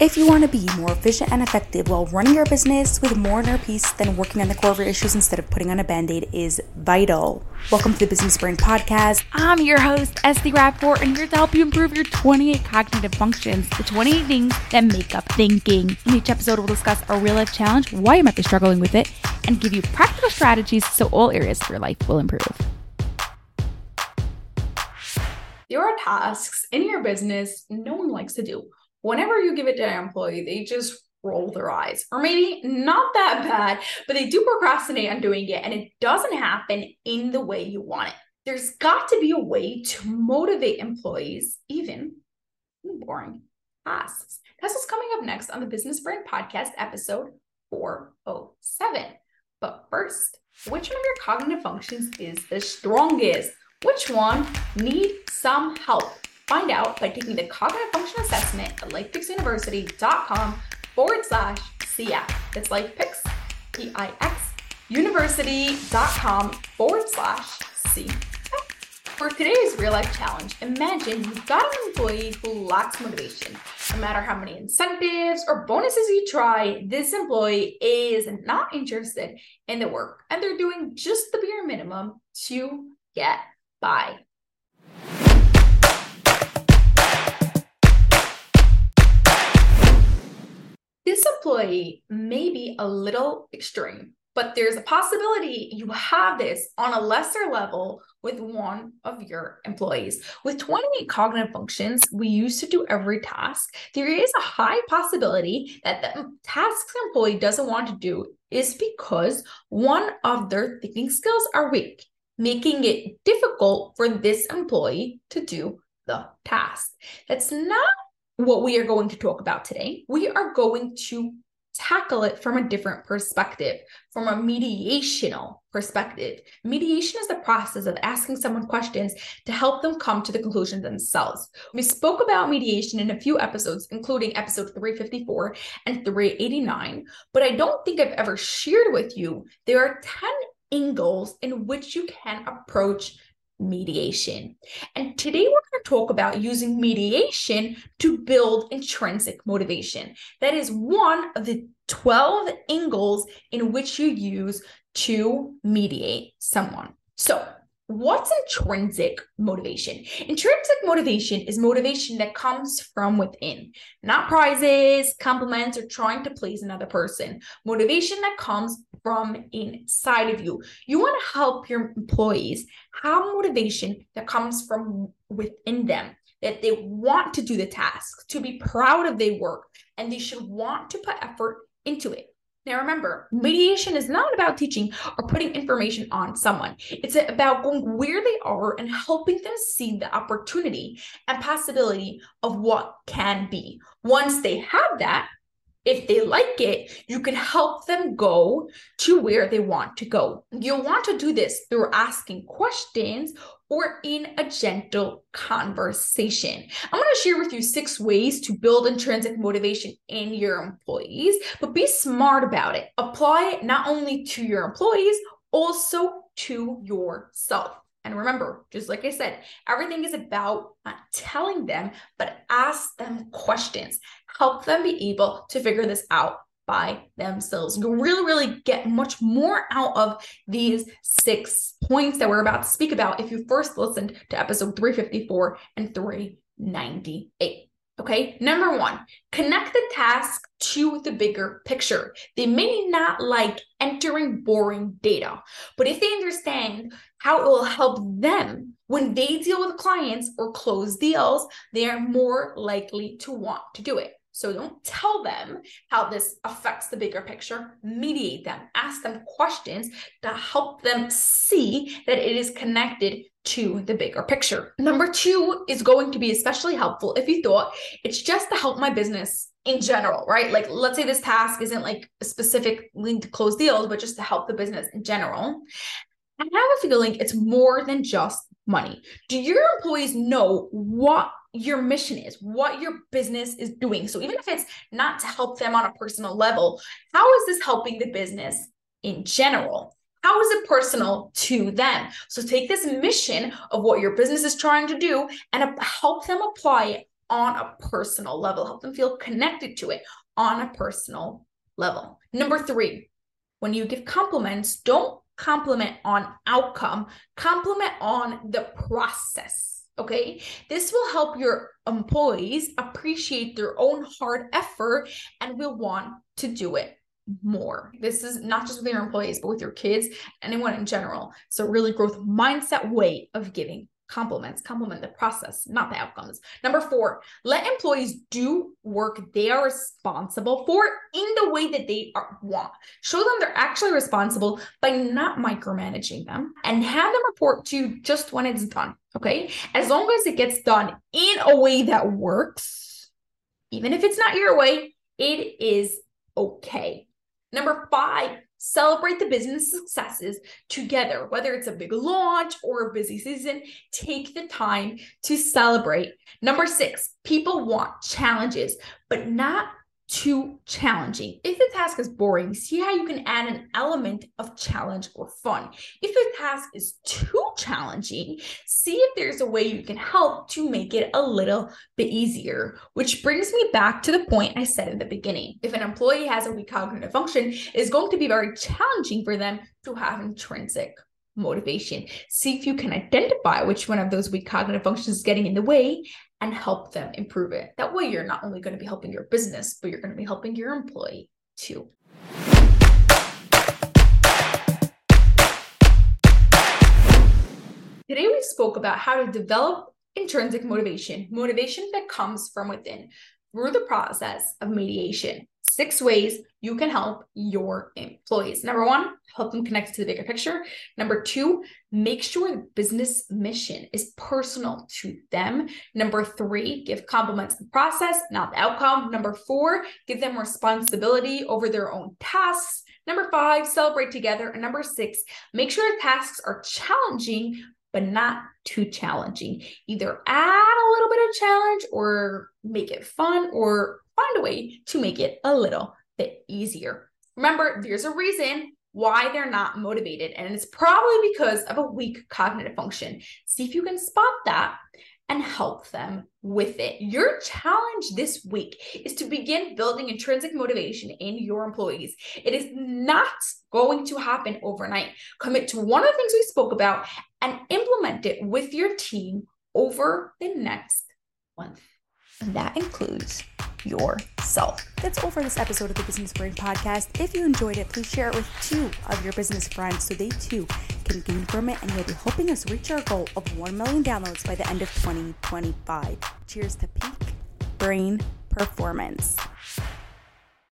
If you want to be more efficient and effective while running your business with more inner peace than working on the core of your issues instead of putting on a band aid is vital. Welcome to the Business Brain Podcast. I'm your host, Esty Rapaport, and here to help you improve your 28 cognitive functions, the 28 things that make up thinking. In each episode, we'll discuss a real life challenge, why you might be struggling with it, and give you practical strategies so all areas of your life will improve. There are tasks in your business no one likes to do whenever you give it to an employee, they just roll their eyes, or maybe not that bad, but they do procrastinate on doing it and it doesn't happen in the way you want it. There's got to be a way to motivate employees, even in boring tasks. That's what's coming up next on the Business Brain Podcast, episode 407. But first, which one of your cognitive functions is the strongest? Which one needs some help? Find out by taking the cognitive function assessment at lifepixuniversity.com forward slash CF. That's lifepix, P-I-X, university.com forward slash CF. For today's real life challenge, imagine you've got an employee who lacks motivation. No matter how many incentives or bonuses you try, this employee is not interested in the work and they're doing just the bare minimum to get by. Employee may be a little extreme, but there's a possibility you have this on a lesser level with one of your employees. With 28 cognitive functions we use to do every task, there is a high possibility that the tasks the employee doesn't want to do is because one of their thinking skills are weak, making it difficult for this employee to do the task. That's not what we are going to talk about today. We are going to tackle it from a different perspective, from a mediational perspective. Mediation is the process of asking someone questions to help them come to the conclusion themselves. We spoke about mediation in a few episodes, including episode 354 and 389, but I don't think I've ever shared with you there are 10 angles in which you can approach mediation. And today we're going to talk about using mediation to build intrinsic motivation. That is one of the 12 angles in which you use to mediate someone. So, What's intrinsic motivation? Intrinsic motivation is motivation that comes from within, not prizes, compliments, or trying to please another person. Motivation that comes from inside of you. You want to help your employees have motivation that comes from within them, that they want to do the task, to be proud of their work, and they should want to put effort into it. Now, remember, mm-hmm. mediation is not about teaching or putting information on someone. It's about going where they are and helping them see the opportunity and possibility of what can be. Once they have that, if they like it, you can help them go to where they want to go. You'll want to do this through asking questions or in a gentle conversation. I'm going to share with you six ways to build intrinsic motivation in your employees, but be smart about it. Apply it not only to your employees, also to yourself. And remember, just like I said, everything is about not telling them, but ask them questions. Help them be able to figure this out by themselves. You'll really, really get much more out of these six points that we're about to speak about if you first listened to episode 354 and 398. Okay, number one, connect the task to the bigger picture. They may not like entering boring data, but if they understand how it will help them when they deal with clients or close deals, they are more likely to want to do it. So don't tell them how this affects the bigger picture. Mediate them, ask them questions to help them see that it is connected to the bigger picture. Number two is going to be especially helpful if you thought it's just to help my business in general, right? Like, let's say this task isn't like a specific link to close deals, but just to help the business in general. I have a feeling it's more than just money. Do your employees know what your mission is, what your business is doing? So even if it's not to help them on a personal level, how is this helping the business in general? How is it personal to them? So take this mission of what your business is trying to do and help them apply it on a personal level, help them feel connected to it on a personal level. Number three, when you give compliments, don't compliment on outcome, compliment on the process. Okay. This will help your employees appreciate their own hard effort and will want to do it more. This is not just with your employees, but with your kids, anyone in general. So, really, growth mindset way of giving compliments, compliment the process, not the outcomes. Number four, let employees do work they are responsible for in the way that they are, want. Show them they're actually responsible by not micromanaging them and have them report to you just when it's done. Okay. As long as it gets done in a way that works, even if it's not your way, it is okay. Number five, celebrate the business successes together, whether it's a big launch or a busy season. Take the time to celebrate. Number six, people want challenges, but not too challenging. If the task is boring, see how you can add an element of challenge or fun. If the task is too challenging, see if there's a way you can help to make it a little bit easier. Which brings me back to the point I said in the beginning. If an employee has a weak cognitive function, it's going to be very challenging for them to have intrinsic motivation. See if you can identify which one of those weak cognitive functions is getting in the way and help them improve it. That way, you're not only going to be helping your business, but you're going to be helping your employee too. Today, we spoke about how to develop intrinsic motivation, motivation that comes from within through the process of mediation six ways you can help your employees. Number one, help them connect to the bigger picture. Number two, make sure the business mission is personal to them. Number three, give compliments the process, not the outcome. Number four, give them responsibility over their own tasks. Number five, celebrate together. And number six, make sure tasks are challenging, but not too challenging. Either add a little bit of challenge or make it fun or find a way to make it a little bit easier. Remember, there's a reason why they're not motivated, and it's probably because of a weak cognitive function. See if you can spot that and help them with it. Your challenge this week is to begin building intrinsic motivation in your employees. It is not going to happen overnight. Commit to one of the things we spoke about and implement it with your team over the next month. That includes yourself. That's all for this episode of the Business Brain Podcast. If you enjoyed it, please share it with two of your business friends so they too can gain from it and you'll be helping us reach our goal of 1 million downloads by the end of 2025. Cheers to peak brain performance.